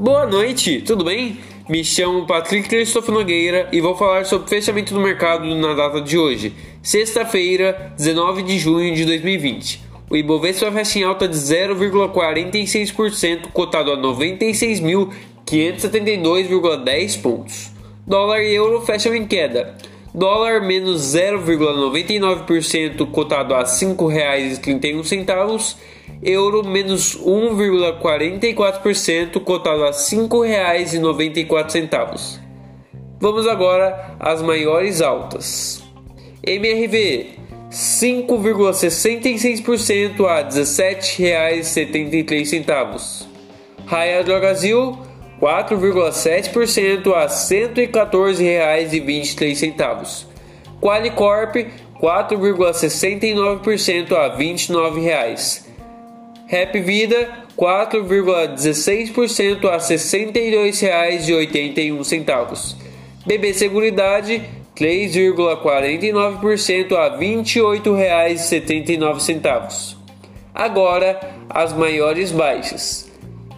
Boa noite, tudo bem? Me chamo Patrick Christoph Nogueira e vou falar sobre o fechamento do mercado na data de hoje, sexta-feira, 19 de junho de 2020. O Ibovespa fecha em alta de 0,46%, cotado a 96.572,10 pontos. Dólar e euro fecham em queda. Dólar menos 0,99%, cotado a R$ 5,31. Euro menos 1,44%, cotado a R$ 5,94. Vamos agora às maiores altas. MRV 5,66% a R$ 17,73. Raia Drogasil 4,7% a R$ 114,23. Qualicorp 4,69% a R$ 29,00. Rap Vida 4,16% a R$ 62,81. BB Seguridade 3,49% a R$ 28,79. Agora as maiores baixas.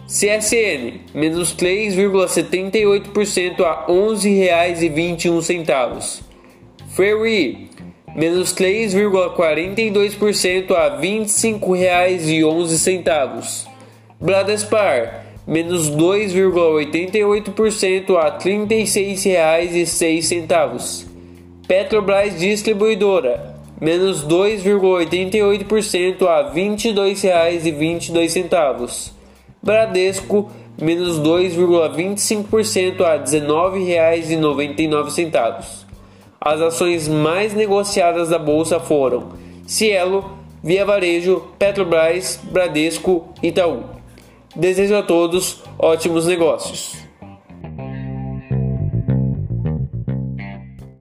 CSN, menos 3,78% a R$ 11,21. Ferry, menos 3,42% a R$ 25,11. Bradespar, menos 2,88% a R$ 36,06. Petrobras Distribuidora, menos 2,88% a R$ 22,22. Bradesco, menos 2,25% a R$ 19,99. As ações mais negociadas da bolsa foram Cielo, Via Varejo, Petrobras, Bradesco e Itaú. Desejo a todos ótimos negócios.